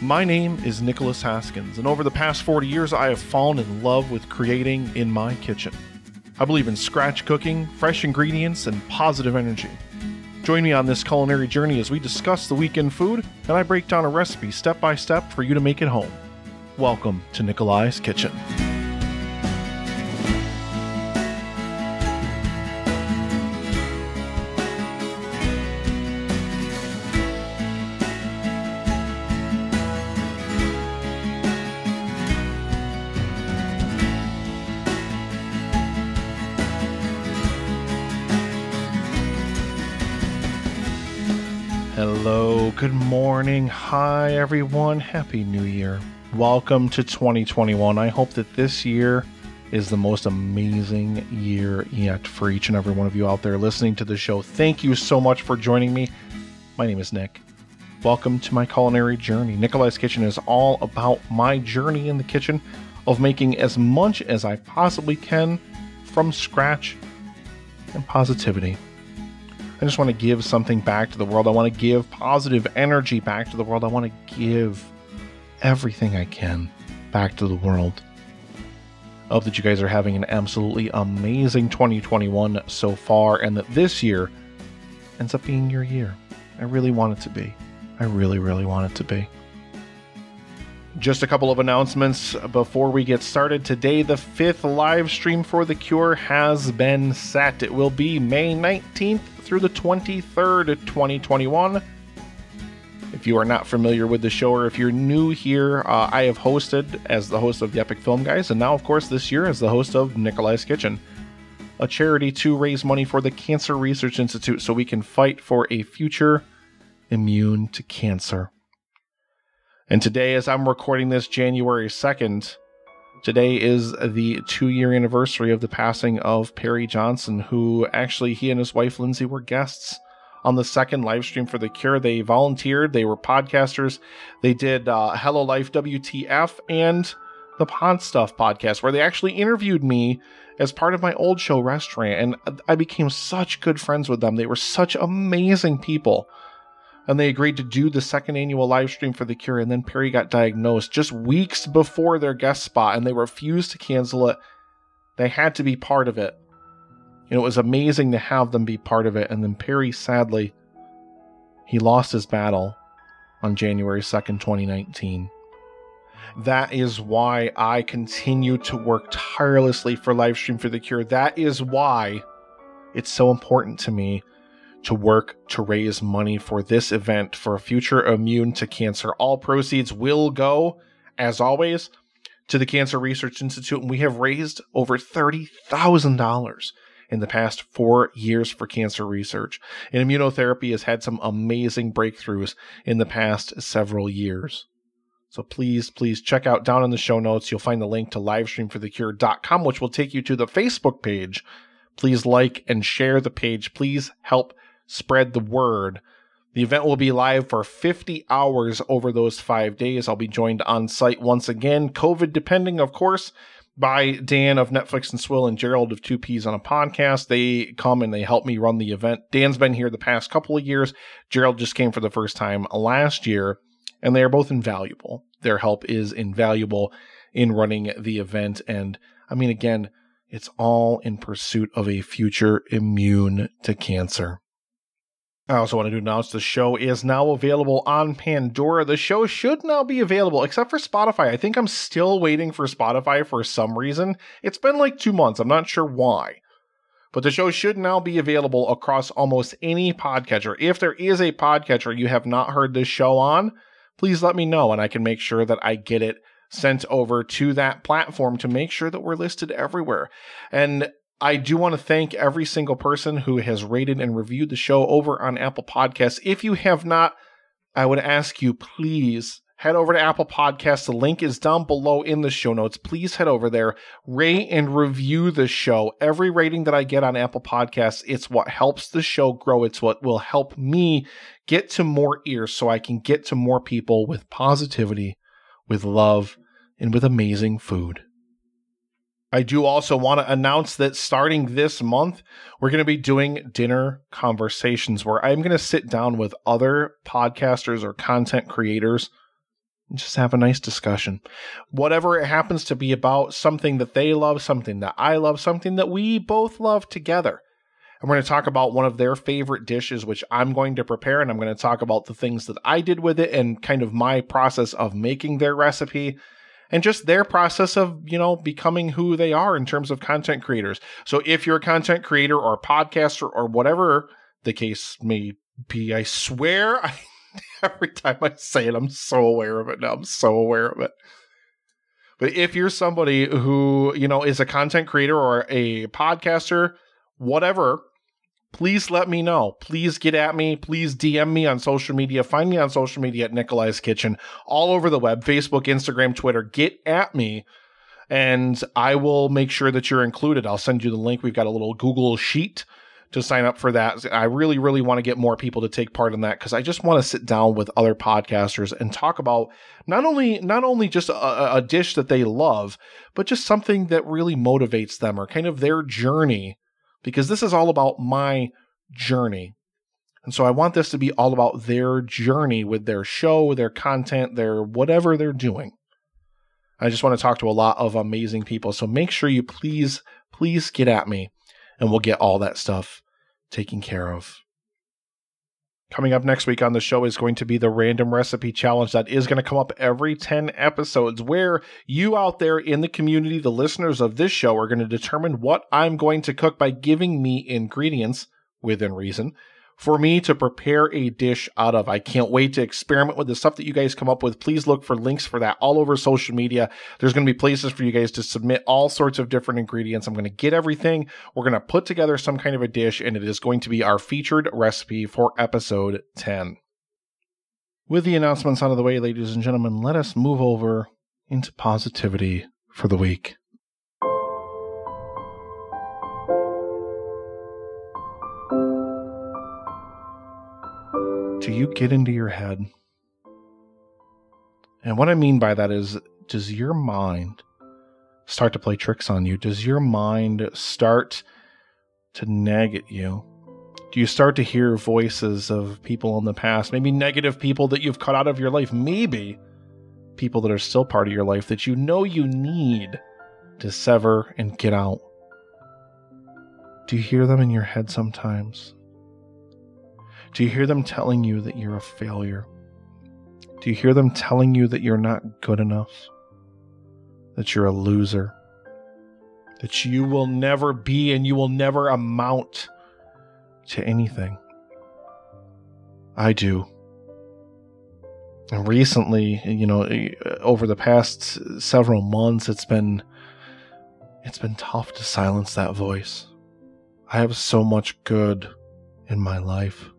My name is Nicholas Haskins, and over the past 40 years, I have fallen in love with creating in my kitchen. I believe in scratch cooking, fresh ingredients, and positive energy. Join me on this culinary journey as we discuss the weekend food and I break down a recipe step by step for you to make it home. Welcome to Nikolai's Kitchen. Hi, everyone. Happy New Year. Welcome to 2021. I hope that this year is the most amazing year yet for each and every one of you out there listening to the show. Thank you so much for joining me. My name is Nick. Welcome to my culinary journey. Nikolai's Kitchen is all about my journey in the kitchen of making as much as I possibly can from scratch and positivity. I just want to give something back to the world. I want to give positive energy back to the world. I want to give everything I can back to the world. I hope that you guys are having an absolutely amazing 2021 so far and that this year ends up being your year. I really want it to be. I really, really want it to be. Just a couple of announcements before we get started. Today, the fifth live stream for The Cure has been set. It will be May 19th through the 23rd, 2021. If you are not familiar with the show or if you're new here, uh, I have hosted as the host of the Epic Film Guys, and now, of course, this year as the host of Nikolai's Kitchen, a charity to raise money for the Cancer Research Institute so we can fight for a future immune to cancer. And today, as I'm recording this January 2nd, Today is the two year anniversary of the passing of Perry Johnson, who actually he and his wife Lindsay were guests on the second live stream for The Cure. They volunteered, they were podcasters, they did uh, Hello Life WTF and the Pod Stuff podcast, where they actually interviewed me as part of my old show, Restaurant, and I became such good friends with them. They were such amazing people and they agreed to do the second annual live stream for The Cure. And then Perry got diagnosed just weeks before their guest spot, and they refused to cancel it. They had to be part of it. And it was amazing to have them be part of it. And then Perry, sadly, he lost his battle on January 2nd, 2019. That is why I continue to work tirelessly for Livestream for the Cure. That is why it's so important to me to work to raise money for this event for a future immune to cancer. All proceeds will go, as always, to the Cancer Research Institute, and we have raised over $30,000 in the past four years for cancer research. And immunotherapy has had some amazing breakthroughs in the past several years. So please, please check out down in the show notes. You'll find the link to livestreamforthecure.com, which will take you to the Facebook page. Please like and share the page. Please help spread the word. The event will be live for 50 hours over those five days. I'll be joined on site once again, COVID depending, of course, by Dan of Netflix and Swill and Gerald of Two Peas on a Podcast. They come and they help me run the event. Dan's been here the past couple of years. Gerald just came for the first time last year, and they are both invaluable. Their help is invaluable in running the event. And I mean, again, it's all in pursuit of a future immune to cancer. I also wanted to announce the show is now available on Pandora. The show should now be available, except for Spotify. I think I'm still waiting for Spotify for some reason. It's been like two months. I'm not sure why. But the show should now be available across almost any podcatcher. If there is a podcatcher you have not heard this show on, please let me know and I can make sure that I get it sent over to that platform to make sure that we're listed everywhere. And I do want to thank every single person who has rated and reviewed the show over on Apple Podcasts. If you have not, I would ask you, please head over to Apple Podcasts. The link is down below in the show notes. Please head over there, rate and review the show. Every rating that I get on Apple Podcasts, it's what helps the show grow. It's what will help me get to more ears so I can get to more people with positivity, with love, and with amazing food. I do also want to announce that starting this month, we're going to be doing dinner conversations where I'm going to sit down with other podcasters or content creators just have a nice discussion. Whatever it happens to be about, something that they love, something that I love, something that we both love together. And we're going to talk about one of their favorite dishes, which I'm going to prepare. And I'm going to talk about the things that I did with it and kind of my process of making their recipe and just their process of, you know, becoming who they are in terms of content creators. So if you're a content creator or a podcaster or whatever the case may be, I swear, I, every time I say it, I'm so aware of it now. I'm so aware of it. But if you're somebody who, you know, is a content creator or a podcaster, whatever, please let me know. Please get at me. Please DM me on social media. Find me on social media at Nikolai's Kitchen, all over the web Facebook, Instagram, Twitter. Get at me and I will make sure that you're included. I'll send you the link. We've got a little Google Sheet to sign up for that. I really, really want to get more people to take part in that because I just want to sit down with other podcasters and talk about not only not only just a, a dish that they love, but just something that really motivates them or kind of their journey because this is all about my journey. And so I want this to be all about their journey with their show, their content, their whatever they're doing. I just want to talk to a lot of amazing people. So make sure you please, please get at me and we'll get all that stuff taken care of. Coming up next week on the show is going to be the random recipe challenge that is going to come up every 10 episodes, where you out there in the community, the listeners of this show, are going to determine what I'm going to cook by giving me ingredients within reason for me to prepare a dish out of. I can't wait to experiment with the stuff that you guys come up with. Please look for links for that all over social media. There's going to be places for you guys to submit all sorts of different ingredients. I'm going to get everything. We're going to put together some kind of a dish, and it is going to be our featured recipe for episode 10. With the announcements out of the way, ladies and gentlemen, let us move over into positivity for the week. Do you get into your head? And what I mean by that is, does your mind start to play tricks on you? Does your mind start to nag at you? Do you start to hear voices of people in the past, maybe negative people that you've cut out of your life, maybe people that are still part of your life that you know you need to sever and get out? Do you hear them in your head sometimes? Do you hear them telling you that you're a failure? Do you hear them telling you that you're not good enough? That you're a loser? That you will never be and you will never amount to anything? I do. And recently, you know, eh, over the past several months, it's been it's been tough to silence that voice. I have so much good in my life.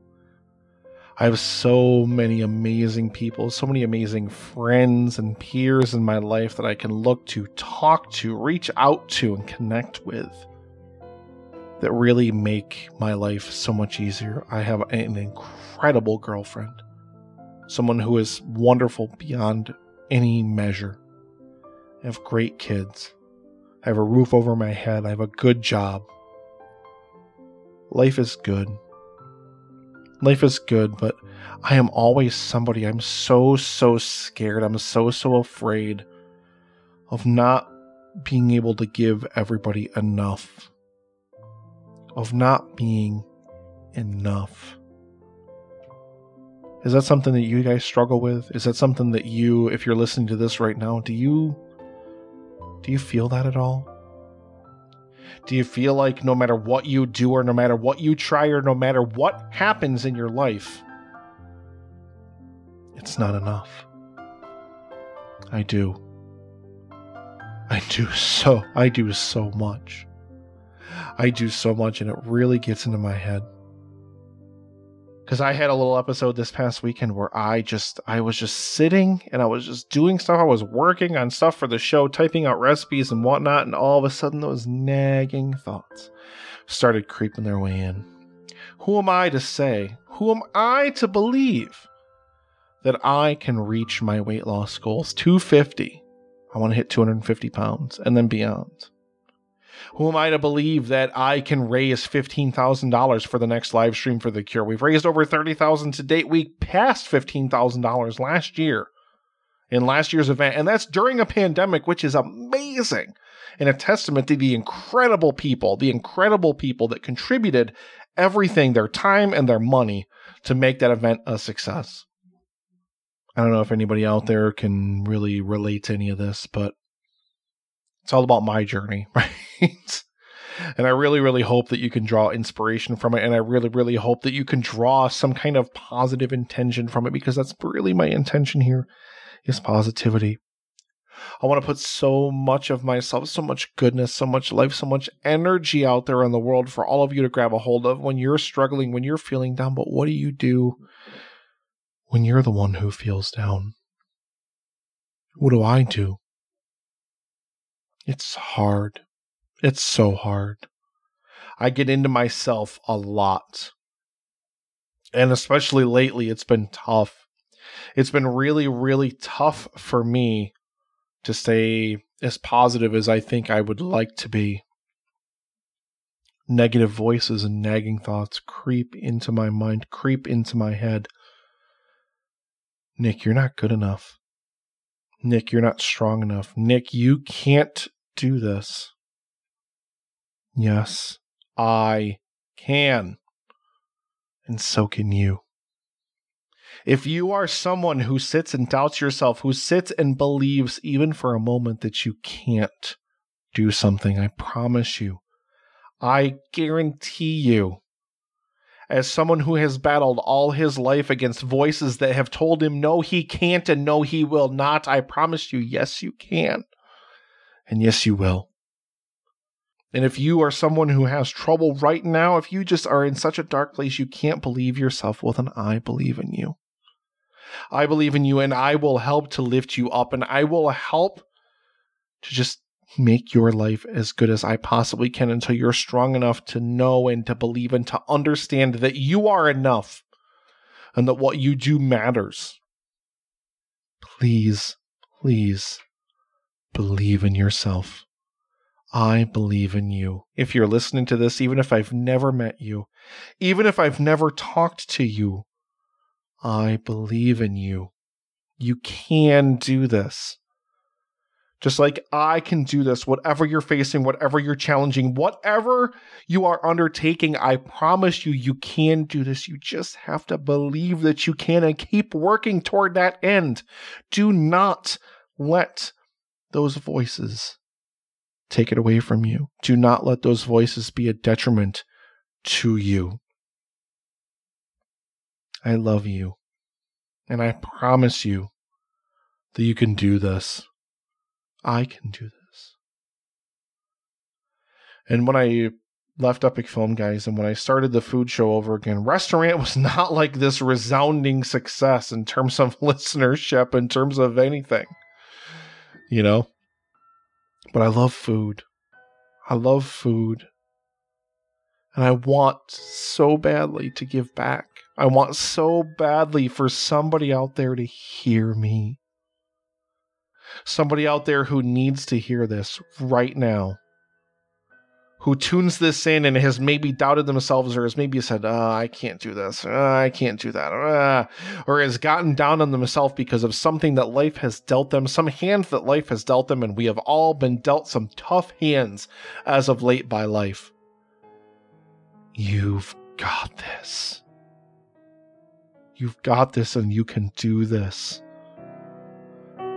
I have so many amazing people, so many amazing friends and peers in my life that I can look to, talk to, reach out to, and connect with that really make my life so much easier. I have an incredible girlfriend, someone who is wonderful beyond any measure. I have great kids. I have a roof over my head. I have a good job. Life is good. Life is good, but I am always somebody. I'm so, so scared. I'm so, so afraid of not being able to give everybody enough, of not being enough. Is that something that you guys struggle with? Is that something that you, if you're listening to this right now, do you do you feel that at all? Do you feel like no matter what you do, or no matter what you try, or no matter what happens in your life, it's not enough? I do. I do so, I do so much. I do so much, and it really gets into my head because I had a little episode this past weekend where I just I was just sitting and I was just doing stuff. I was working on stuff for the show, typing out recipes and whatnot, and all of a sudden those nagging thoughts started creeping their way in. Who am I to say? Who am I to believe that I can reach my weight loss goals? 250. I want to hit 250 pounds and then beyond. Who am I to believe that I can raise $15,000 for the next live stream for the cure? We've raised over 30,000 to date. We passed $15,000 last year in last year's event. And that's during a pandemic, which is amazing and a testament to the incredible people, the incredible people that contributed everything, their time and their money to make that event a success. I don't know if anybody out there can really relate to any of this, but it's all about my journey, right? and I really, really hope that you can draw inspiration from it. And I really, really hope that you can draw some kind of positive intention from it because that's really my intention here is positivity. I want to put so much of myself, so much goodness, so much life, so much energy out there in the world for all of you to grab a hold of when you're struggling, when you're feeling down. But what do you do when you're the one who feels down? What do I do? It's hard. It's so hard. I get into myself a lot. And especially lately, it's been tough. It's been really, really tough for me to stay as positive as I think I would like to be. Negative voices and nagging thoughts creep into my mind, creep into my head. Nick, you're not good enough. Nick, you're not strong enough. Nick, you can't do this. Yes, I can. And so can you. If you are someone who sits and doubts yourself, who sits and believes even for a moment that you can't do something, I promise you, I guarantee you, as someone who has battled all his life against voices that have told him no, he can't and no, he will not, I promise you, yes, you can. And yes, you will. And if you are someone who has trouble right now, if you just are in such a dark place you can't believe yourself, well, then I believe in you. I believe in you and I will help to lift you up and I will help to just make your life as good as I possibly can until you're strong enough to know and to believe and to understand that you are enough and that what you do matters. Please, please believe in yourself. I believe in you. If you're listening to this, even if I've never met you, even if I've never talked to you, I believe in you. You can do this. Just like I can do this, whatever you're facing, whatever you're challenging, whatever you are undertaking, I promise you, you can do this. You just have to believe that you can and keep working toward that end. Do not let those voices take it away from you. Do not let those voices be a detriment to you. I love you. And I promise you that you can do this. I can do this. And when I left Epic Film Guys and when I started the food show over again, Restaurant was not like this resounding success in terms of listenership, in terms of anything, you know? But I love food. I love food. And I want so badly to give back. I want so badly for somebody out there to hear me. Somebody out there who needs to hear this right now. Who tunes this in and has maybe doubted themselves or has maybe said, oh, I can't do this. Oh, I can't do that. Uh, or has gotten down on themselves because of something that life has dealt them, some hand that life has dealt them. And we have all been dealt some tough hands as of late by life. You've got this. You've got this and you can do this.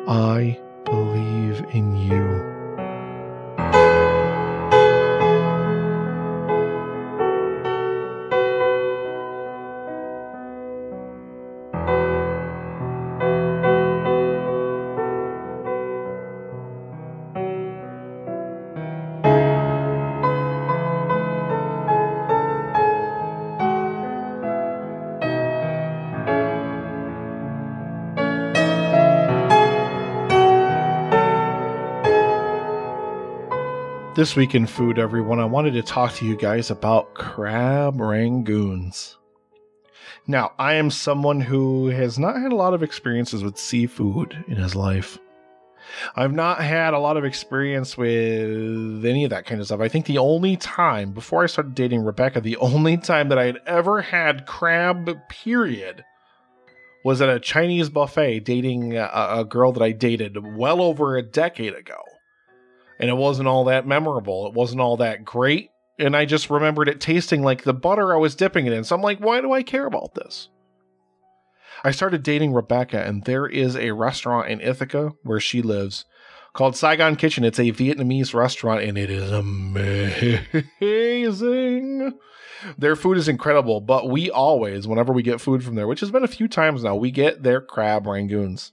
I believe in you. This week in food, everyone, I wanted to talk to you guys about crab rangoons. Now, I am someone who has not had a lot of experiences with seafood in his life. I've not had a lot of experience with any of that kind of stuff. I think the only time, before I started dating Rebecca, the only time that I had ever had crab, period, was at a Chinese buffet dating a, a girl that I dated well over a decade ago. And it wasn't all that memorable. It wasn't all that great. And I just remembered it tasting like the butter I was dipping it in. So I'm like, why do I care about this? I started dating Rebecca, and there is a restaurant in Ithaca where she lives called Saigon Kitchen. It's a Vietnamese restaurant, and it is amazing. Their food is incredible, but we always, whenever we get food from there, which has been a few times now, we get their crab rangoons,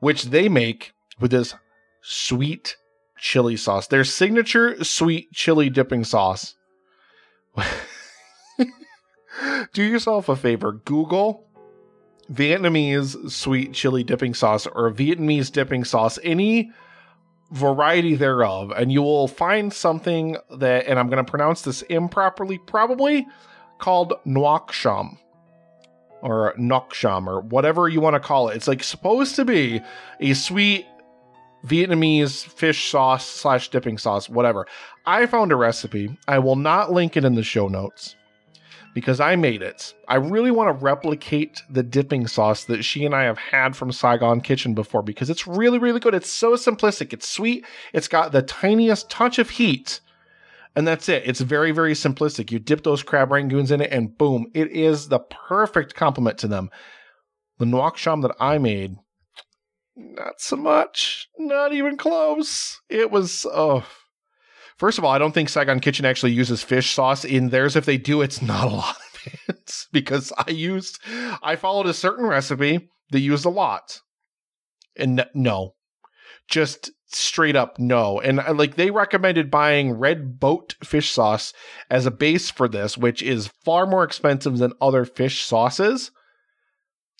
which they make with this sweet chili sauce. Their signature sweet chili dipping sauce. Do yourself a favor, Google Vietnamese sweet chili dipping sauce or Vietnamese dipping sauce, any variety thereof, and you will find something that, and I'm going to pronounce this improperly, probably called Nuoc Cham or Nok Sham or whatever you want to call it. It's like supposed to be a sweet Vietnamese fish sauce slash dipping sauce, whatever. I found a recipe. I will not link it in the show notes because I made it. I really want to replicate the dipping sauce that she and I have had from Saigon Kitchen before because it's really, really good. It's so simplistic. It's sweet. It's got the tiniest touch of heat. And that's it. It's very, very simplistic. You dip those crab rangoons in it, and boom, it is the perfect complement to them. The nuoc cham that I made, not so much. Not even close. It was, oh, First of all, I don't think Saigon Kitchen actually uses fish sauce in theirs. If they do, it's not a lot of it because I used, I followed a certain recipe that used a lot. And no, just straight up no. And like they recommended buying red boat fish sauce as a base for this, which is far more expensive than other fish sauces.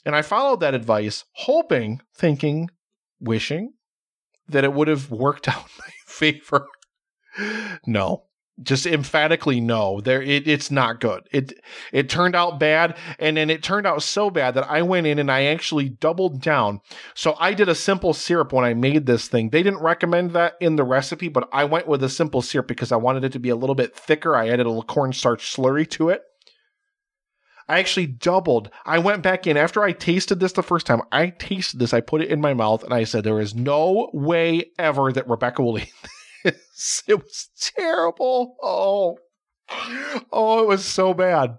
And I followed that advice, hoping, thinking, wishing that it would have worked out in my favor. No. Just emphatically no. There it, it's not good. It it turned out bad and then it turned out so bad that i went in and i actually doubled down. So i did a simple syrup when i made this thing. They didn't recommend that in the recipe but i went with a simple syrup because i wanted it to be a little bit thicker. I added a little cornstarch slurry to it I actually doubled. I went back in after I tasted this the first time. I tasted this, I put it in my mouth, and I said, There is no way ever that Rebecca will eat this. It was terrible. Oh, oh, it was so bad.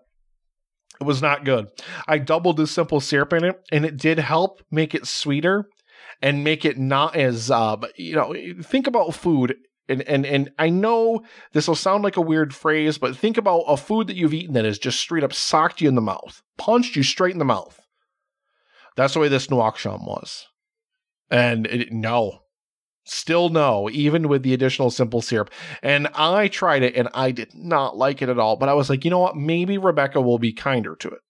It was not good. I doubled the simple syrup in it, and it did help make it sweeter and make it not as uh, you know. Think about food, and and and I know this will sound like a weird phrase, but think about a food that you've eaten that has just straight up socked you in the mouth, punched you straight in the mouth. That's the way this nuoc was, and it, no, Still no, even with the additional simple syrup. And I tried it and I did not like it at all. But I was like, you know what? Maybe Rebecca will be kinder to it.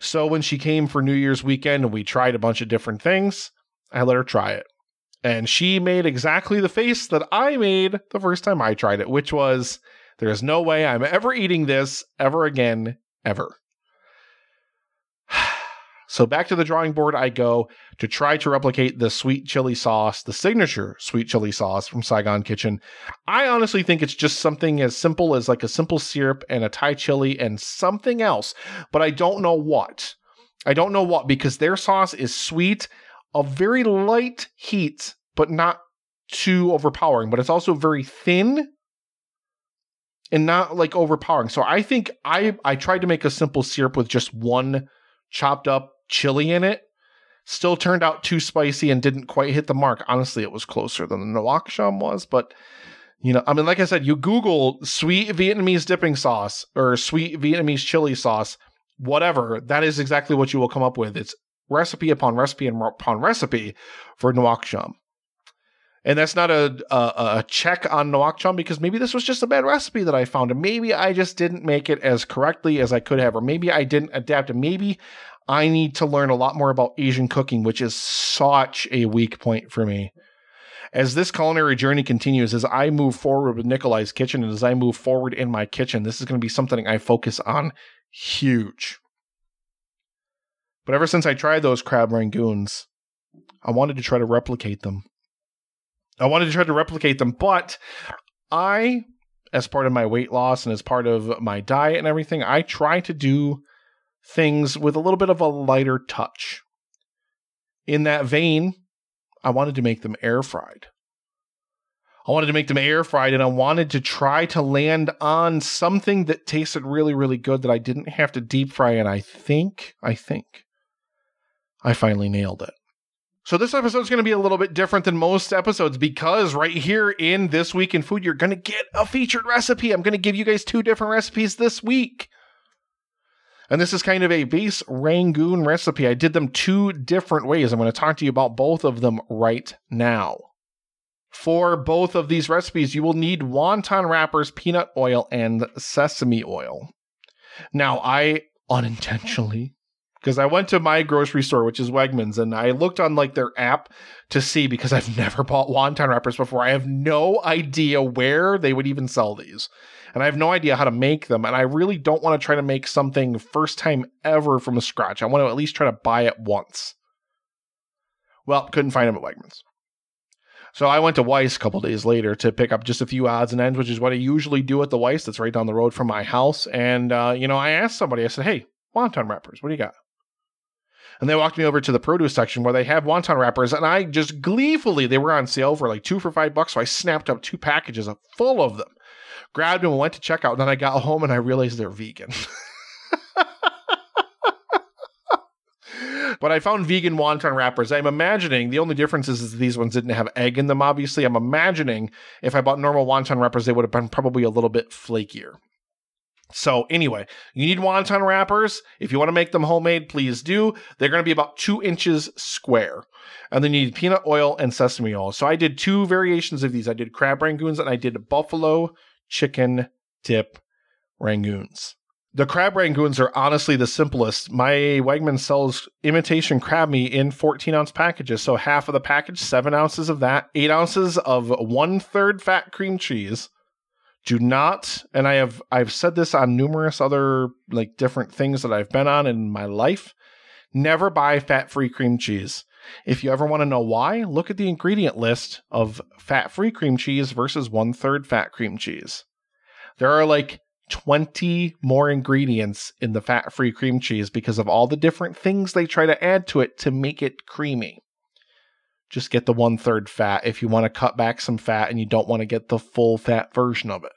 So when she came for New Year's weekend and we tried a bunch of different things, I let her try it. And she made exactly the face that I made the first time I tried it, which was there is no way I'm ever eating this ever again, ever. So back to the drawing board I go to try to replicate the sweet chili sauce, the signature sweet chili sauce from Saigon Kitchen. I honestly think it's just something as simple as like a simple syrup and a Thai chili and something else, but I don't know what. I don't know what because their sauce is sweet, a very light heat, but not too overpowering, but it's also very thin and not like overpowering. So I think I I tried to make a simple syrup with just one chopped up chili in it. Still turned out too spicy and didn't quite hit the mark. Honestly, it was closer than the cham was, but you know, I mean, like I said, you Google sweet Vietnamese dipping sauce or sweet Vietnamese chili sauce, whatever. That is exactly what you will come up with. It's recipe upon recipe and upon recipe for nuoc cham. And that's not a, a, a check on nuoc cham because maybe this was just a bad recipe that I found, and maybe I just didn't make it as correctly as I could have, or maybe I didn't adapt, and maybe I need to learn a lot more about Asian cooking, which is such a weak point for me. As this culinary journey continues, as I move forward with Nikolai's kitchen and as I move forward in my kitchen, this is going to be something I focus on huge. But ever since I tried those crab rangoons, I wanted to try to replicate them. I wanted to try to replicate them, but I, as part of my weight loss and as part of my diet and everything, I try to do things with a little bit of a lighter touch. In that vein, I wanted to make them air fried. I wanted to make them air fried and I wanted to try to land on something that tasted really, really good that I didn't have to deep fry. And I think, I think I finally nailed it. So this episode is going to be a little bit different than most episodes because right here in This Week in Food, you're going to get a featured recipe. I'm going to give you guys two different recipes this week. And this is kind of a base Rangoon recipe. I did them two different ways. I'm going to talk to you about both of them right now. For both of these recipes, you will need wonton wrappers, peanut oil, and sesame oil. Now, I unintentionally because I went to my grocery store, which is Wegmans, and I looked on like their app to see because I've never bought wonton wrappers before. I have no idea where they would even sell these. And I have no idea how to make them. And I really don't want to try to make something first time ever from scratch. I want to at least try to buy it once. Well, couldn't find them at Wegmans. So I went to Weis a couple days later to pick up just a few odds and ends, which is what I usually do at the Weis that's right down the road from my house. And, uh, you know, I asked somebody, I said, hey, wonton wrappers, what do you got? And they walked me over to the produce section where they have wonton wrappers, and I just gleefully, they were on sale for like two for five bucks. So I snapped up two packages full of them, grabbed them, and went to checkout. And then I got home and I realized they're vegan. but I found vegan wonton wrappers. I'm imagining the only difference is, these ones didn't have egg in them, obviously. I'm imagining if I bought normal wonton wrappers, they would have been probably a little bit flakier. So anyway, you need wonton wrappers. If you want to make them homemade, please do. They're going to be about two inches square. And then you need peanut oil and sesame oil. So I did two variations of these. I did crab rangoons and I did buffalo chicken dip rangoons. The crab rangoons are honestly the simplest. My Wegman sells imitation crab meat in 14 ounce packages. So half of the package, seven ounces of that, eight ounces of one third fat cream cheese, do not and i have i've said this on numerous other like different things that i've been on in my life. Never buy fat free cream cheese. If you ever want to know why look at the ingredient list of fat free cream cheese versus one third fat cream cheese. There are like 20 more ingredients in the fat free cream cheese because of all the different things they try to add to it to make it creamy just get the one third fat if you want to cut back some fat and you don't want to get the full fat version of it.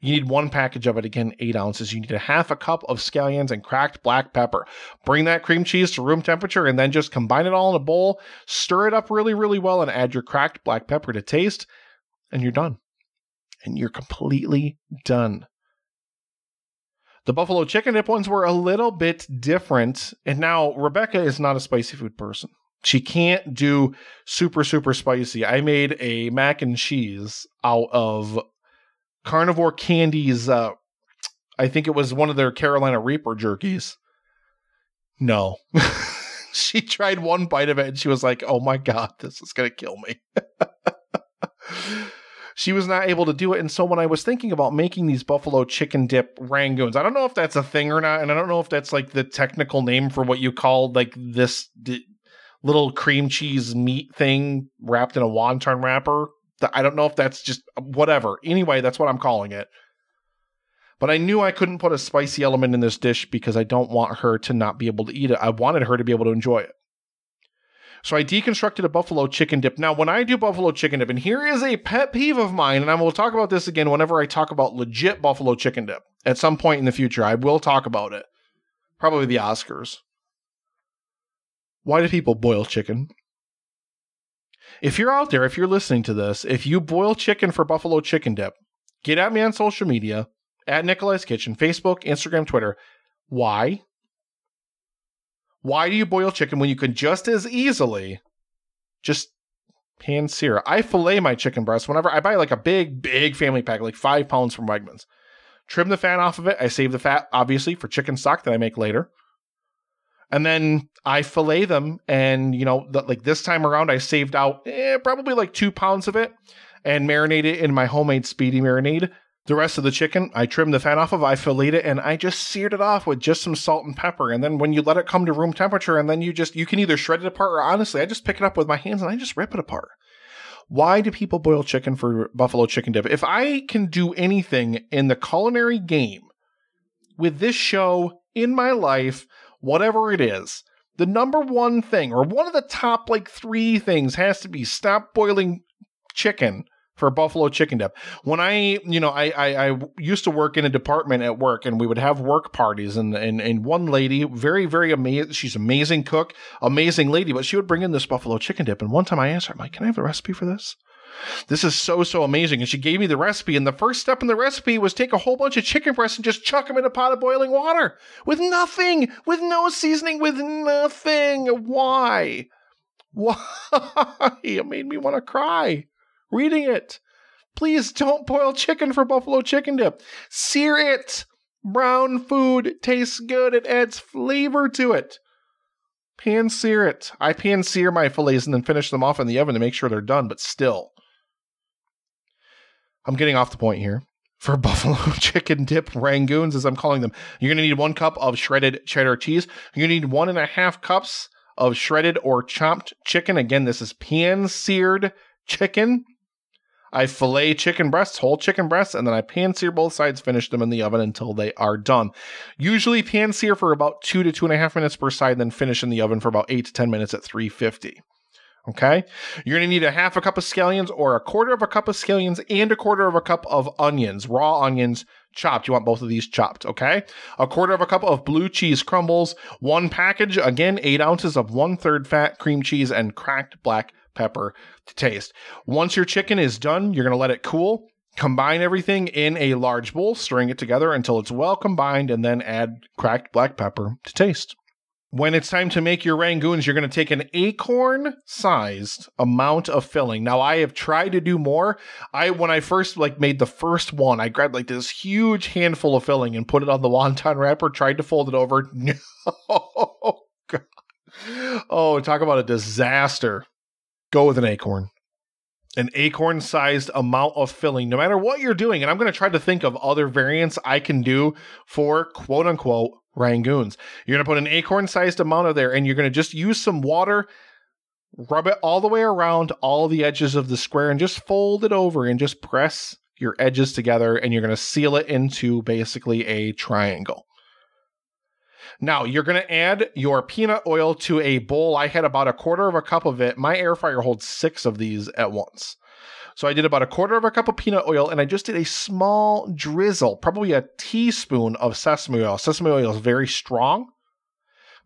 You need one package of it, again, eight ounces. You need a half a cup of scallions and cracked black pepper. Bring that cream cheese to room temperature and then just combine it all in a bowl, stir it up really, really well, and add your cracked black pepper to taste, and you're done. And you're completely done. The buffalo chicken dip ones were a little bit different. And now Rebecca is not a spicy food person. She can't do super, super spicy. I made a mac and cheese out of Carnivore Candies. Uh, I think it was one of their Carolina Reaper jerkies. No. she tried one bite of it and she was like, oh my God, this is to kill me. she was not able to do it. And so when I was thinking about making these buffalo chicken dip rangoons, I don't know if that's a thing or not. And I don't know if that's like the technical name for what you call like this little cream cheese meat thing wrapped in a wonton wrapper. I don't know if that's just uh, whatever. Anyway, that's what I'm calling it. But I knew I couldn't put a spicy element in this dish because I don't want her to not be able to eat it. I wanted her to be able to enjoy it. So I deconstructed a buffalo chicken dip. Now, when I do buffalo chicken dip, and here is a pet peeve of mine, and I will talk about this again whenever I talk about legit buffalo chicken dip at some point in the future. I will talk about it. Probably the Oscars. Why do people boil chicken? If you're out there, if you're listening to this, if you boil chicken for buffalo chicken dip, get at me on social media at Nikolai's Kitchen, Facebook, Instagram, Twitter. Why? Why do you boil chicken when you can just as easily just pan sear? I fillet my chicken breast whenever I buy like a big, big family pack, like five pounds from Wegmans. Trim the fat off of it. I save the fat, obviously, for chicken stock that I make later and then I fillet them. And you know, the, like this time around, I saved out eh, probably like two pounds of it and marinated it in my homemade speedy marinade. The rest of the chicken, I trimmed the fat off of, I filleted it, and I just seared it off with just some salt and pepper. And then when you let it come to room temperature, and then you just you can either shred it apart or honestly, I just pick it up with my hands and I just rip it apart. Why do people boil chicken for buffalo chicken dip? If I can do anything in the culinary game with this show in my life, whatever it is, the number one thing or one of the top like three things has to be stop boiling chicken for buffalo chicken dip. When I, you know, I, I, I used to work in a department at work, and we would have work parties, and and and one lady, very very amazing, she's amazing cook, amazing lady, but she would bring in this buffalo chicken dip. And one time I asked her, I'm like, can I have the recipe for this? This is so so amazing, and she gave me the recipe. And the first step in the recipe was take a whole bunch of chicken breasts and just chuck them in a pot of boiling water with nothing, with no seasoning, with nothing. Why? Why? it made me want to cry reading it. Please don't boil chicken for buffalo chicken dip. Sear it. Brown food tastes good. It adds flavor to it. Pan sear it. I pan sear my fillets and then finish them off in the oven to make sure they're done, but still. I'm getting off the point here. For buffalo chicken dip rangoons, as I'm calling them, you're to need one cup of shredded cheddar cheese. You're to need one and a half cups of shredded or chopped chicken. Again, this is pan seared chicken. I fillet chicken breasts, whole chicken breasts, and then I pan sear both sides, finish them in the oven until they are done. Usually pan sear for about two to two and a half minutes per side, then finish in the oven for about eight to 10 minutes at 350. Okay. You're going to need a half a cup of scallions or a quarter of a cup of scallions and a quarter of a cup of onions, raw onions chopped. You want both of these chopped. Okay. A quarter of a cup of blue cheese crumbles, one package, again, eight ounces of one third fat cream cheese and cracked black pepper to taste. Once your chicken is done, you're going to let it cool. Combine everything in a large bowl, stirring it together until it's well combined, and then add cracked black pepper to taste. When it's time to make your rangoons, you're going to take an acorn sized amount of filling. Now, I have tried to do more. I when I first like made the first one, I grabbed like this huge handful of filling and put it on the wonton wrapper, tried to fold it over. oh, God. oh, talk about a disaster go with an acorn. An acorn sized amount of filling, no matter what you're doing. And I'm going to try to think of other variants I can do for quote unquote rangoons. You're going to put an acorn sized amount of there and you're going to just use some water, rub it all the way around all the edges of the square and just fold it over and just press your edges together. And you're going to seal it into basically a triangle. Now you're going to add your peanut oil to a bowl. I had about a quarter of a cup of it. My air fryer holds six of these at once. So I did about a quarter of a cup of peanut oil and I just did a small drizzle, probably a teaspoon of sesame oil. Sesame oil is very strong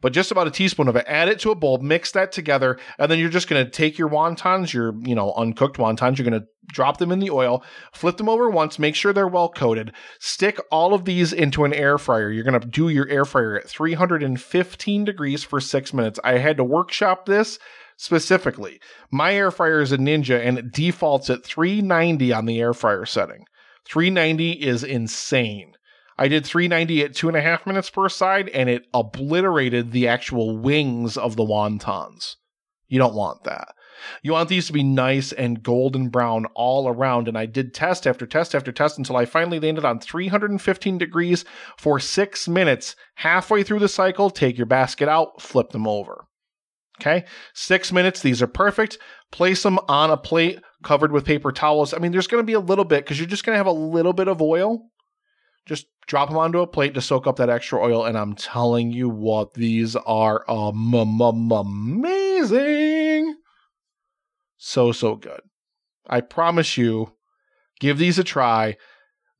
but just about a teaspoon of it. Add it to a bowl, mix that together, and then you're just going to take your wontons, your you know uncooked wontons, you're going to drop them in the oil, flip them over once, make sure they're well coated. Stick all of these into an air fryer. You're going to do your air fryer at 315 degrees for six minutes. I had to workshop this specifically. My air fryer is a Ninja and it defaults at 390 on the air fryer setting. 390 is insane. I did 390 at two and a half minutes per side, and it obliterated the actual wings of the wontons. You don't want that. You want these to be nice and golden brown all around. And I did test after test after test until I finally landed on 315 degrees for six minutes. Halfway through the cycle, take your basket out, flip them over. Okay, six minutes. These are perfect. Place them on a plate covered with paper towels. I mean, there's going to be a little bit because you're just going to have a little bit of oil just drop them onto a plate to soak up that extra oil. And I'm telling you what, these are um, amazing. So, so good. I promise you, give these a try.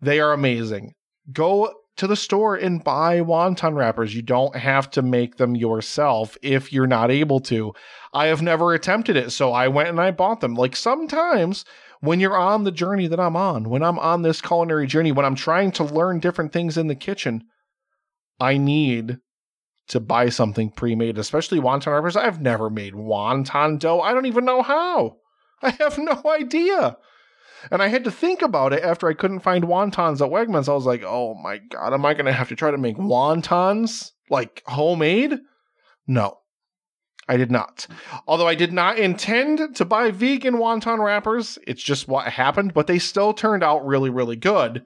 They are amazing. Go to the store and buy wonton wrappers. You don't have to make them yourself if you're not able to. I have never attempted it, so I went and I bought them. Like sometimes when you're on the journey that I'm on, when I'm on this culinary journey, when I'm trying to learn different things in the kitchen, I need to buy something pre-made, especially wonton wrappers. I've never made wonton dough. I don't even know how. I have no idea. And I had to think about it after I couldn't find wontons at Wegmans. I was like, oh my God, am I going to have to try to make wontons like homemade? No. I did not. Although I did not intend to buy vegan wonton wrappers, it's just what happened, but they still turned out really, really good.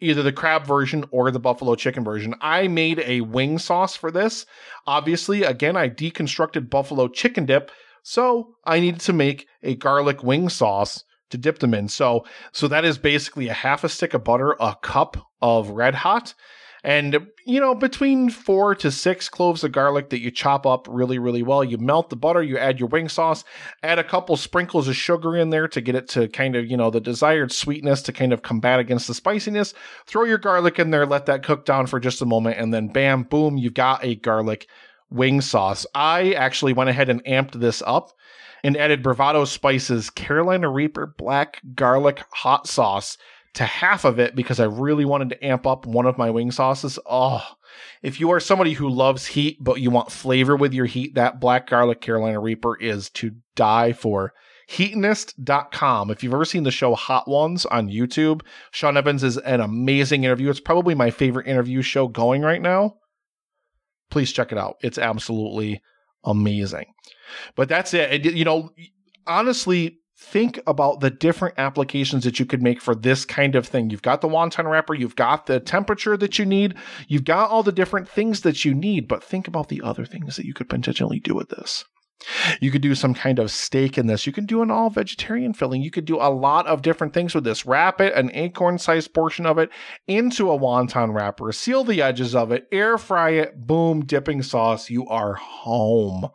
Either the crab version or the buffalo chicken version. I made a wing sauce for this. Obviously, again, I deconstructed buffalo chicken dip, so I needed to make a garlic wing sauce to dip them in. So, so that is basically a half a stick of butter, a cup of red hot, and you know between four to six cloves of garlic that you chop up really really well. You melt the butter you add your wing sauce add a couple sprinkles of sugar in there to get it to kind of you know the desired sweetness to kind of combat against the spiciness. Throw your garlic in there let that cook down for just a moment and then bam boom you've got a garlic wing sauce. I actually went ahead and amped this up and added bravado spices carolina reaper black garlic hot sauce to half of it because I really wanted to amp up one of my wing sauces. Oh, if you are somebody who loves heat, but you want flavor with your heat, that black garlic Carolina Reaper is to die for. Heatonist.com. If you've ever seen the show Hot Ones on YouTube, Sean Evans is an amazing interview. It's probably my favorite interview show going right now. Please check it out. It's absolutely amazing. But that's it. You know, honestly, think about the different applications that you could make for this kind of thing. You've got the wonton wrapper, you've got the temperature that you need, you've got all the different things that you need, but think about the other things that you could potentially do with this. You could do some kind of steak in this. You can do an all vegetarian filling. You could do a lot of different things with this. Wrap it, an acorn sized portion of it, into a wonton wrapper. Seal the edges of it. Air fry it. Boom, dipping sauce. You are home.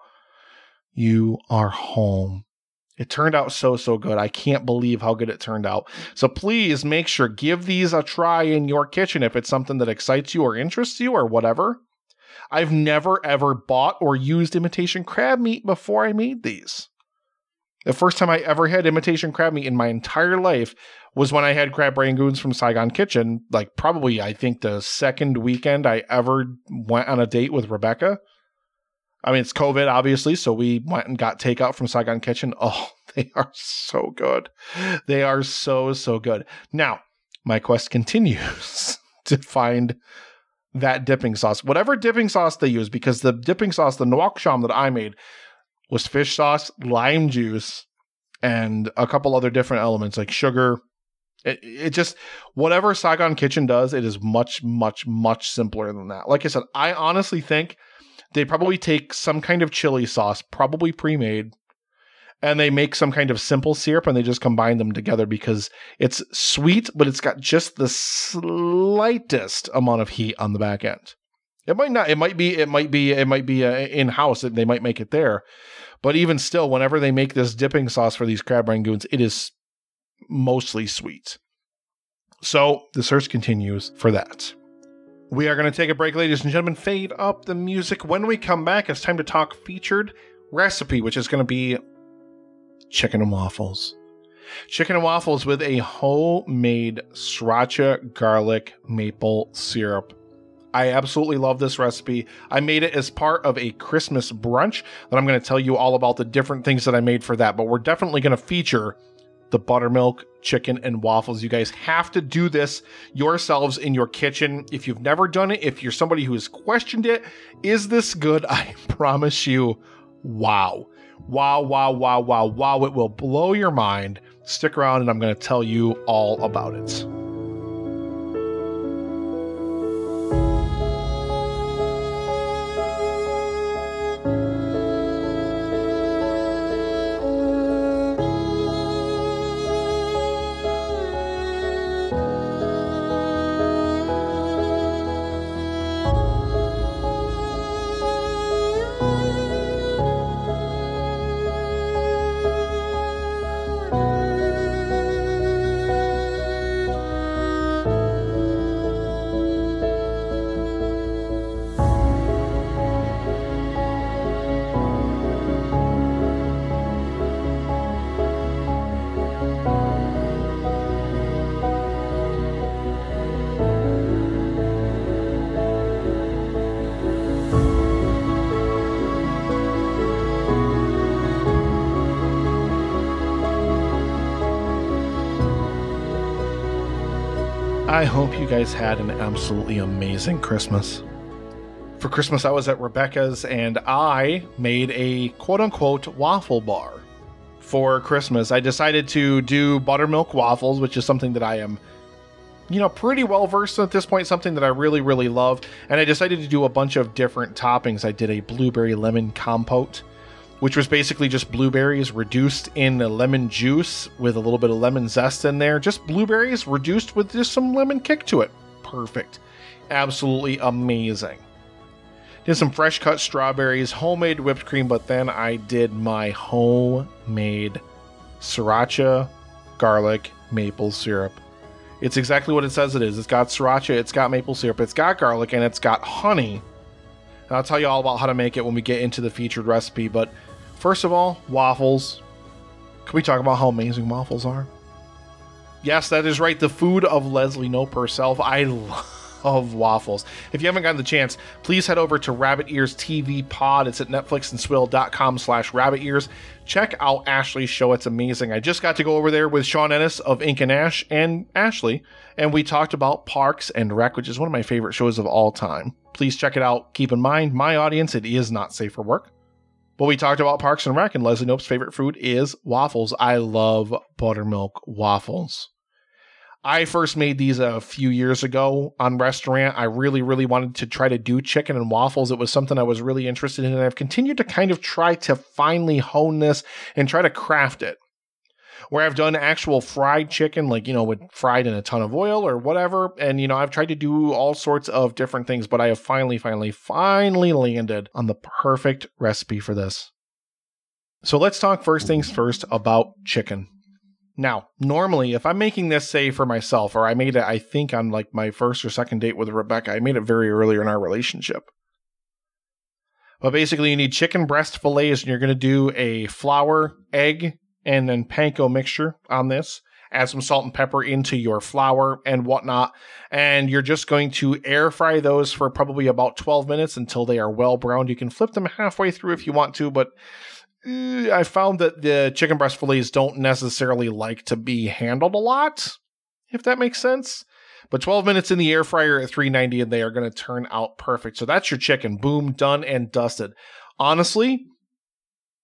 You are home. It turned out so, so good. I can't believe how good it turned out. So please make sure, give these a try in your kitchen if it's something that excites you or interests you or whatever. I've never ever bought or used imitation crab meat before I made these. The first time I ever had imitation crab meat in my entire life was when I had crab rangoons from Saigon Kitchen. Like, probably, I think the second weekend I ever went on a date with Rebecca. I mean, it's COVID, obviously, so we went and got takeout from Saigon Kitchen. Oh, they are so good. They are so, so good. Now, my quest continues to find that dipping sauce, whatever dipping sauce they use, because the dipping sauce, the nuoc cham that I made, was fish sauce, lime juice, and a couple other different elements like sugar. It, it just, whatever Saigon Kitchen does, it is much, much, much simpler than that. Like I said, I honestly think they probably take some kind of chili sauce, probably pre-made, and they make some kind of simple syrup and they just combine them together because it's sweet, but it's got just the slightest amount of heat on the back end. It might not. It might be. It might be. It might be uh, in house. They might make it there, but even still, whenever they make this dipping sauce for these crab rangoons, it is mostly sweet. So the search continues for that. We are going to take a break, ladies and gentlemen. Fade up the music. When we come back, it's time to talk featured recipe, which is going to be chicken and waffles. Chicken and waffles with a homemade sriracha garlic maple syrup. I absolutely love this recipe. I made it as part of a Christmas brunch that I'm going to tell you all about the different things that I made for that, but we're definitely going to feature the buttermilk chicken and waffles. You guys have to do this yourselves in your kitchen. If you've never done it, if you're somebody who has questioned it, is this good? I promise you, wow. Wow, wow, wow, wow, wow. It will blow your mind. Stick around and I'm going to tell you all about it. You guys had an absolutely amazing Christmas. For Christmas, I was at Rebecca's and I made a quote unquote waffle bar. For Christmas, I decided to do buttermilk waffles, which is something that I am, you know, pretty well versed at this point, something that I really, really love. And I decided to do a bunch of different toppings. I did a blueberry lemon compote which was basically just blueberries reduced in lemon juice with a little bit of lemon zest in there. Just blueberries reduced with just some lemon kick to it. Perfect. Absolutely amazing. Did some fresh cut strawberries, homemade whipped cream, but then I did my homemade sriracha garlic maple syrup. It's exactly what it says it is. It's got sriracha, it's got maple syrup, it's got garlic, and it's got honey. And I'll tell you all about how to make it when we get into the featured recipe. But first of all, waffles. Can we talk about how amazing waffles are? Yes, that is right. The food of Leslie Knope herself. I love waffles. If you haven't gotten the chance, please head over to Rabbit Ears TV Pod. It's at netflixandswill.com slash rabbit ears. Check out Ashley's show. It's amazing. I just got to go over there with Sean Ennis of Ink and Ash and Ashley, and we talked about Parks and Rec, which is one of my favorite shows of all time. Please check it out. Keep in mind, my audience, it is not safe for work. But we talked about Parks and Rec, and Leslie Knope's favorite food is waffles. I love buttermilk waffles. I first made these a few years ago on restaurant. I really, really wanted to try to do chicken and waffles. It was something I was really interested in, and I've continued to kind of try to finally hone this and try to craft it. Where I've done actual fried chicken, like, you know, with fried in a ton of oil or whatever. And, you know, I've tried to do all sorts of different things, but I have finally, finally, finally landed on the perfect recipe for this. So let's talk first things first about chicken. Now, normally, if I'm making this, say, for myself, or I made it, I think, on like my first or second date with Rebecca, I made it very earlier in our relationship. But basically, you need chicken breast fillets, and you're going to do a flour, egg, and then panko mixture on this. Add some salt and pepper into your flour and whatnot. And you're just going to air fry those for probably about 12 minutes until they are well browned. You can flip them halfway through if you want to, but Eh, I found that the chicken breast fillets don't necessarily like to be handled a lot, if that makes sense. But 12 minutes in the air fryer at 390 and they are going to turn out perfect. So that's your chicken. Boom, done and dusted. Honestly,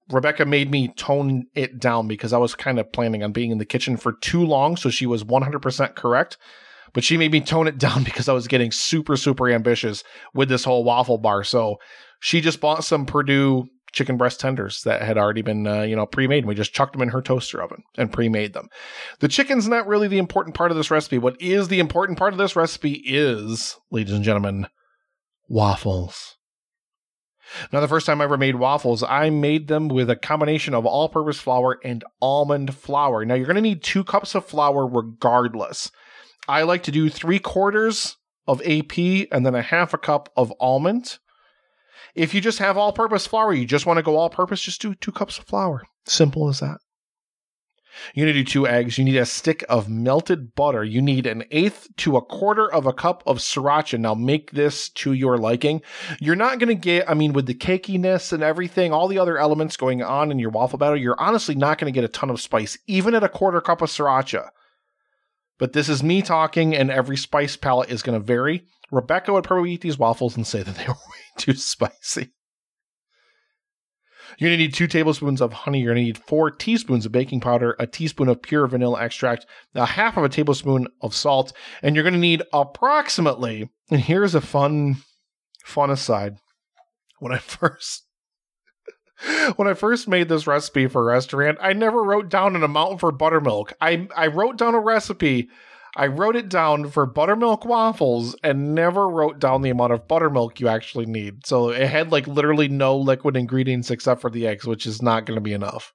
Rebecca made me tone it down because I was kind of planning on being in the kitchen for too long. So she was 100% correct. But she made me tone it down because I was getting super, super ambitious with this whole waffle bar. So she just bought some Perdue chicken breast tenders that had already been, uh, you know, pre-made. And we just chucked them in her toaster oven and pre-made them. The chicken's not really the important part of this recipe. What is the important part of this recipe is, ladies and gentlemen, waffles. Now, the first time I ever made waffles, I made them with a combination of all purpose flour and almond flour. Now, you're going to need two cups of flour regardless. I like to do three quarters of AP and then a half a cup of almond. If you just have all purpose flour, you just want to go all purpose, just do two cups of flour. Simple as that. You're going to do two eggs. You need a stick of melted butter. You need an eighth to a quarter of a cup of sriracha. Now make this to your liking. You're not going to get, I mean, with the cakiness and everything, all the other elements going on in your waffle batter, you're honestly not going to get a ton of spice, even at a quarter cup of sriracha. But this is me talking, and every spice palate is going to vary. Rebecca would probably eat these waffles and say that they were way too spicy. You're going to need two tablespoons of honey. You're going to need four teaspoons of baking powder, a teaspoon of pure vanilla extract, a half of a tablespoon of salt, and you're going to need approximately, and here's a fun, fun aside. When I first when I first made this recipe for a restaurant, I never wrote down an amount for buttermilk. I I wrote down a recipe. I wrote it down for buttermilk waffles and never wrote down the amount of buttermilk you actually need. So it had like literally no liquid ingredients except for the eggs, which is not going to be enough.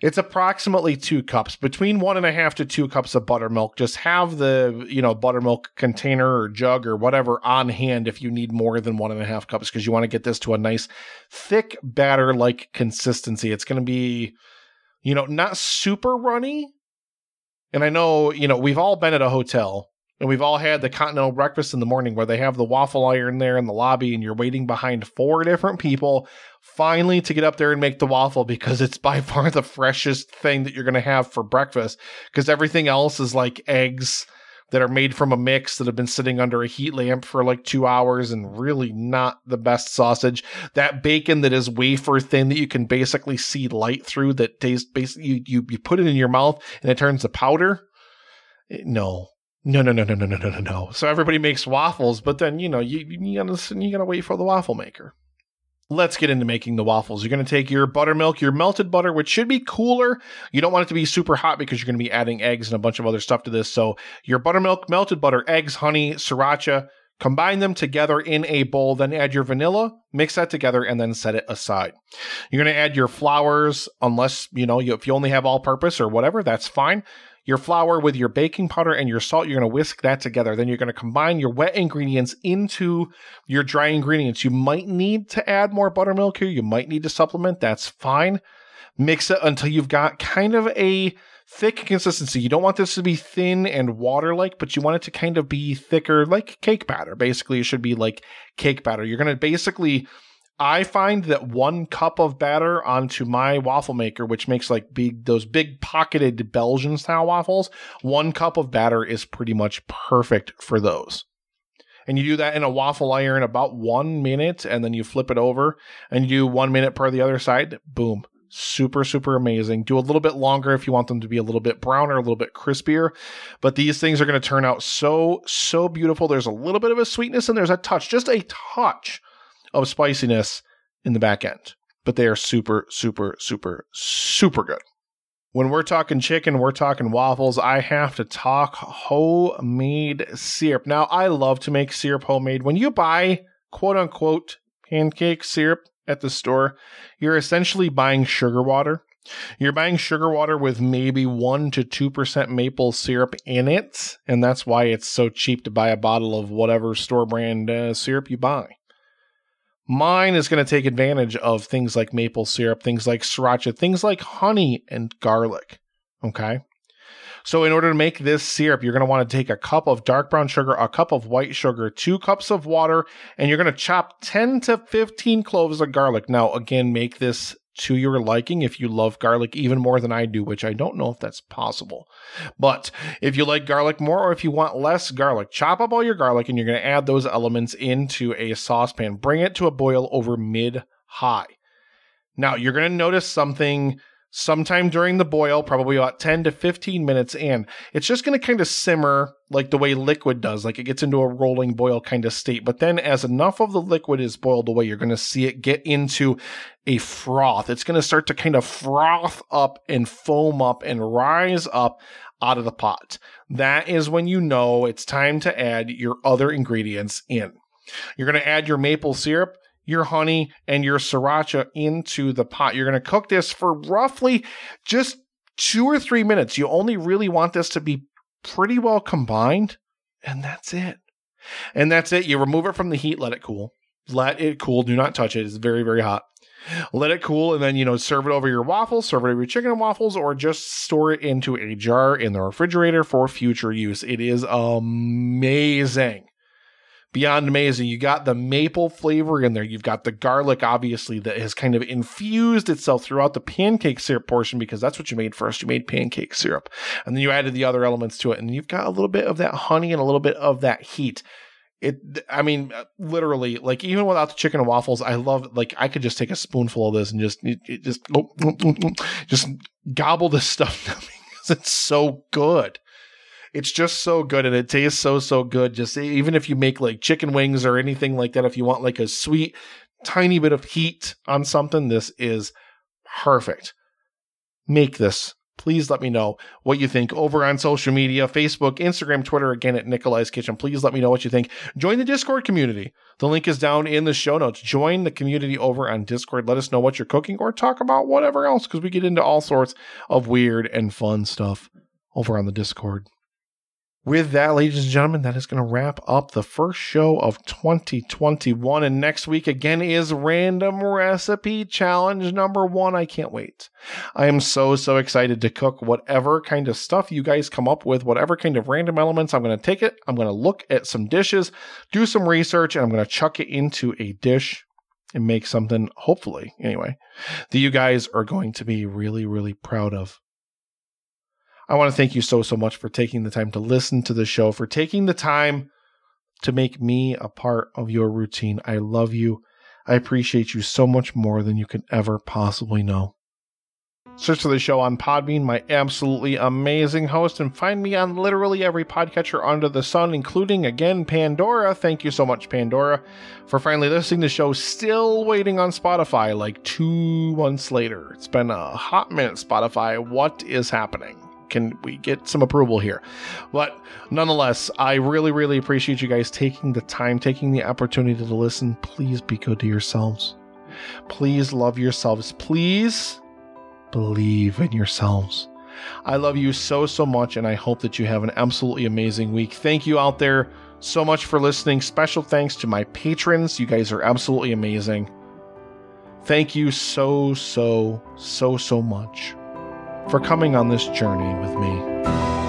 It's approximately two cups, between one and a half to two cups of buttermilk. Just have the, you know, buttermilk container or jug or whatever on hand if you need more than one and a half cups because you want to get this to a nice thick batter like consistency. It's going to be, you know, not super runny. And I know, you know, we've all been at a hotel and we've all had the continental breakfast in the morning where they have the waffle iron there in the lobby and you're waiting behind four different people finally to get up there and make the waffle because it's by far the freshest thing that you're going to have for breakfast because everything else is like eggs that are made from a mix that have been sitting under a heat lamp for like two hours and really not the best sausage. That bacon that is wafer thin that you can basically see light through that tastes basically you, you, you put it in your mouth and it turns to powder. Eh, it, no. No, no, no, no, no, no, no, no, So everybody makes waffles, but then you know you you gotta you gotta wait for the waffle maker let's get into making the waffles. You're going to take your buttermilk, your melted butter, which should be cooler. You don't want it to be super hot because you're going to be adding eggs and a bunch of other stuff to this. So, your buttermilk, melted butter, eggs, honey, sriracha, combine them together in a bowl, then add your vanilla, mix that together, and then set it aside. You're going to add your flours, unless, you know, if you only have all purpose or whatever, that's fine your flour with your baking powder and your salt. You're going to whisk that together. Then you're going to combine your wet ingredients into your dry ingredients. You might need to add more buttermilk here. You might need to supplement. That's fine. Mix it until you've got kind of a thick consistency. You don't want this to be thin and water like, but you want it to kind of be thicker, like cake batter. Basically, it should be like cake batter. You're going to basically I find that one cup of batter onto my waffle maker, which makes like big those big pocketed Belgian style waffles, one cup of batter is pretty much perfect for those. And you do that in a waffle iron about one minute, and then you flip it over and you do one minute per the other side. Boom. Super, super amazing. Do a little bit longer if you want them to be a little bit browner, a little bit crispier. But these things are going to turn out so, so beautiful. There's a little bit of a sweetness and there's a touch, just a touch of spiciness in the back end. But they are super, super, super, super good. When we're talking chicken, we're talking waffles. I have to talk homemade syrup. Now, I love to make syrup homemade. When you buy quote unquote pancake syrup at the store, you're essentially buying sugar water. You're buying sugar water with maybe 1 to 2% maple syrup in it. And that's why it's so cheap to buy a bottle of whatever store brand uh, syrup you buy. Mine is going to take advantage of things like maple syrup, things like sriracha, things like honey and garlic. Okay. So, in order to make this syrup, you're going to want to take a cup of dark brown sugar, a cup of white sugar, two cups of water, and you're going to chop 10 to 15 cloves of garlic. Now, again, make this to your liking if you love garlic even more than I do, which I don't know if that's possible. But if you like garlic more or if you want less garlic, chop up all your garlic and you're going to add those elements into a saucepan. Bring it to a boil over mid high. Now, you're going to notice something sometime during the boil, probably about 10 to 15 minutes in. It's just going to kind of simmer like the way liquid does, like it gets into a rolling boil kind of state. But then, as enough of the liquid is boiled away, you're going to see it get into a froth. It's going to start to kind of froth up and foam up and rise up out of the pot. That is when you know it's time to add your other ingredients in. You're going to add your maple syrup your honey and your sriracha into the pot. You're going to cook this for roughly just two or three minutes. You only really want this to be pretty well combined, and that's it. And that's it. You remove it from the heat, let it cool. Let it cool. Do not touch it. It's very, very hot. Let it cool and then, you know, serve it over your waffles, serve it over your chicken and waffles, or just store it into a jar in the refrigerator for future use. It is amazing beyond amazing. You got the maple flavor in there. You've got the garlic, obviously, that has kind of infused itself throughout the pancake syrup portion because that's what you made first. You made pancake syrup. And then you added the other elements to it. And you've got a little bit of that honey and a little bit of that heat. It, I mean, uh, literally, like even without the chicken and waffles, I love. Like I could just take a spoonful of this and just, just, just gobble this stuff down because it's so good. It's just so good and it tastes so so good. Just even if you make like chicken wings or anything like that, if you want like a sweet tiny bit of heat on something, this is perfect. Make this. Please let me know what you think over on social media Facebook, Instagram, Twitter, again at Nikolai's Kitchen. Please let me know what you think. Join the Discord community. The link is down in the show notes. Join the community over on Discord. Let us know what you're cooking or talk about whatever else because we get into all sorts of weird and fun stuff over on the Discord. With that, ladies and gentlemen, that is going to wrap up the first show of 2021. And next week again is Random Recipe Challenge number one. I can't wait. I am so, so excited to cook whatever kind of stuff you guys come up with, whatever kind of random elements. I'm going to take it, I'm going to look at some dishes, do some research, and I'm going to chuck it into a dish and make something, hopefully, anyway, that you guys are going to be really, really proud of. I want to thank you so, so much for taking the time to listen to the show, for taking the time to make me a part of your routine. I love you. I appreciate you so much more than you can ever possibly know. Search for the show on Podbean, my absolutely amazing host, and find me on literally every podcatcher under the sun, including again Pandora. Thank you so much, Pandora, for finally listening to the show. Still waiting on Spotify like two months later. It's been a hot minute, Spotify. What is happening? Can we get some approval here? But nonetheless, I really, really appreciate you guys taking the time, taking the opportunity to listen. Please be good to yourselves. Please love yourselves. Please believe in yourselves. I love you so, so much, and I hope that you have an absolutely amazing week. Thank you out there so much for listening. Special thanks to my patrons. You guys are absolutely amazing. Thank you so, so, so, so much for coming on this journey with me.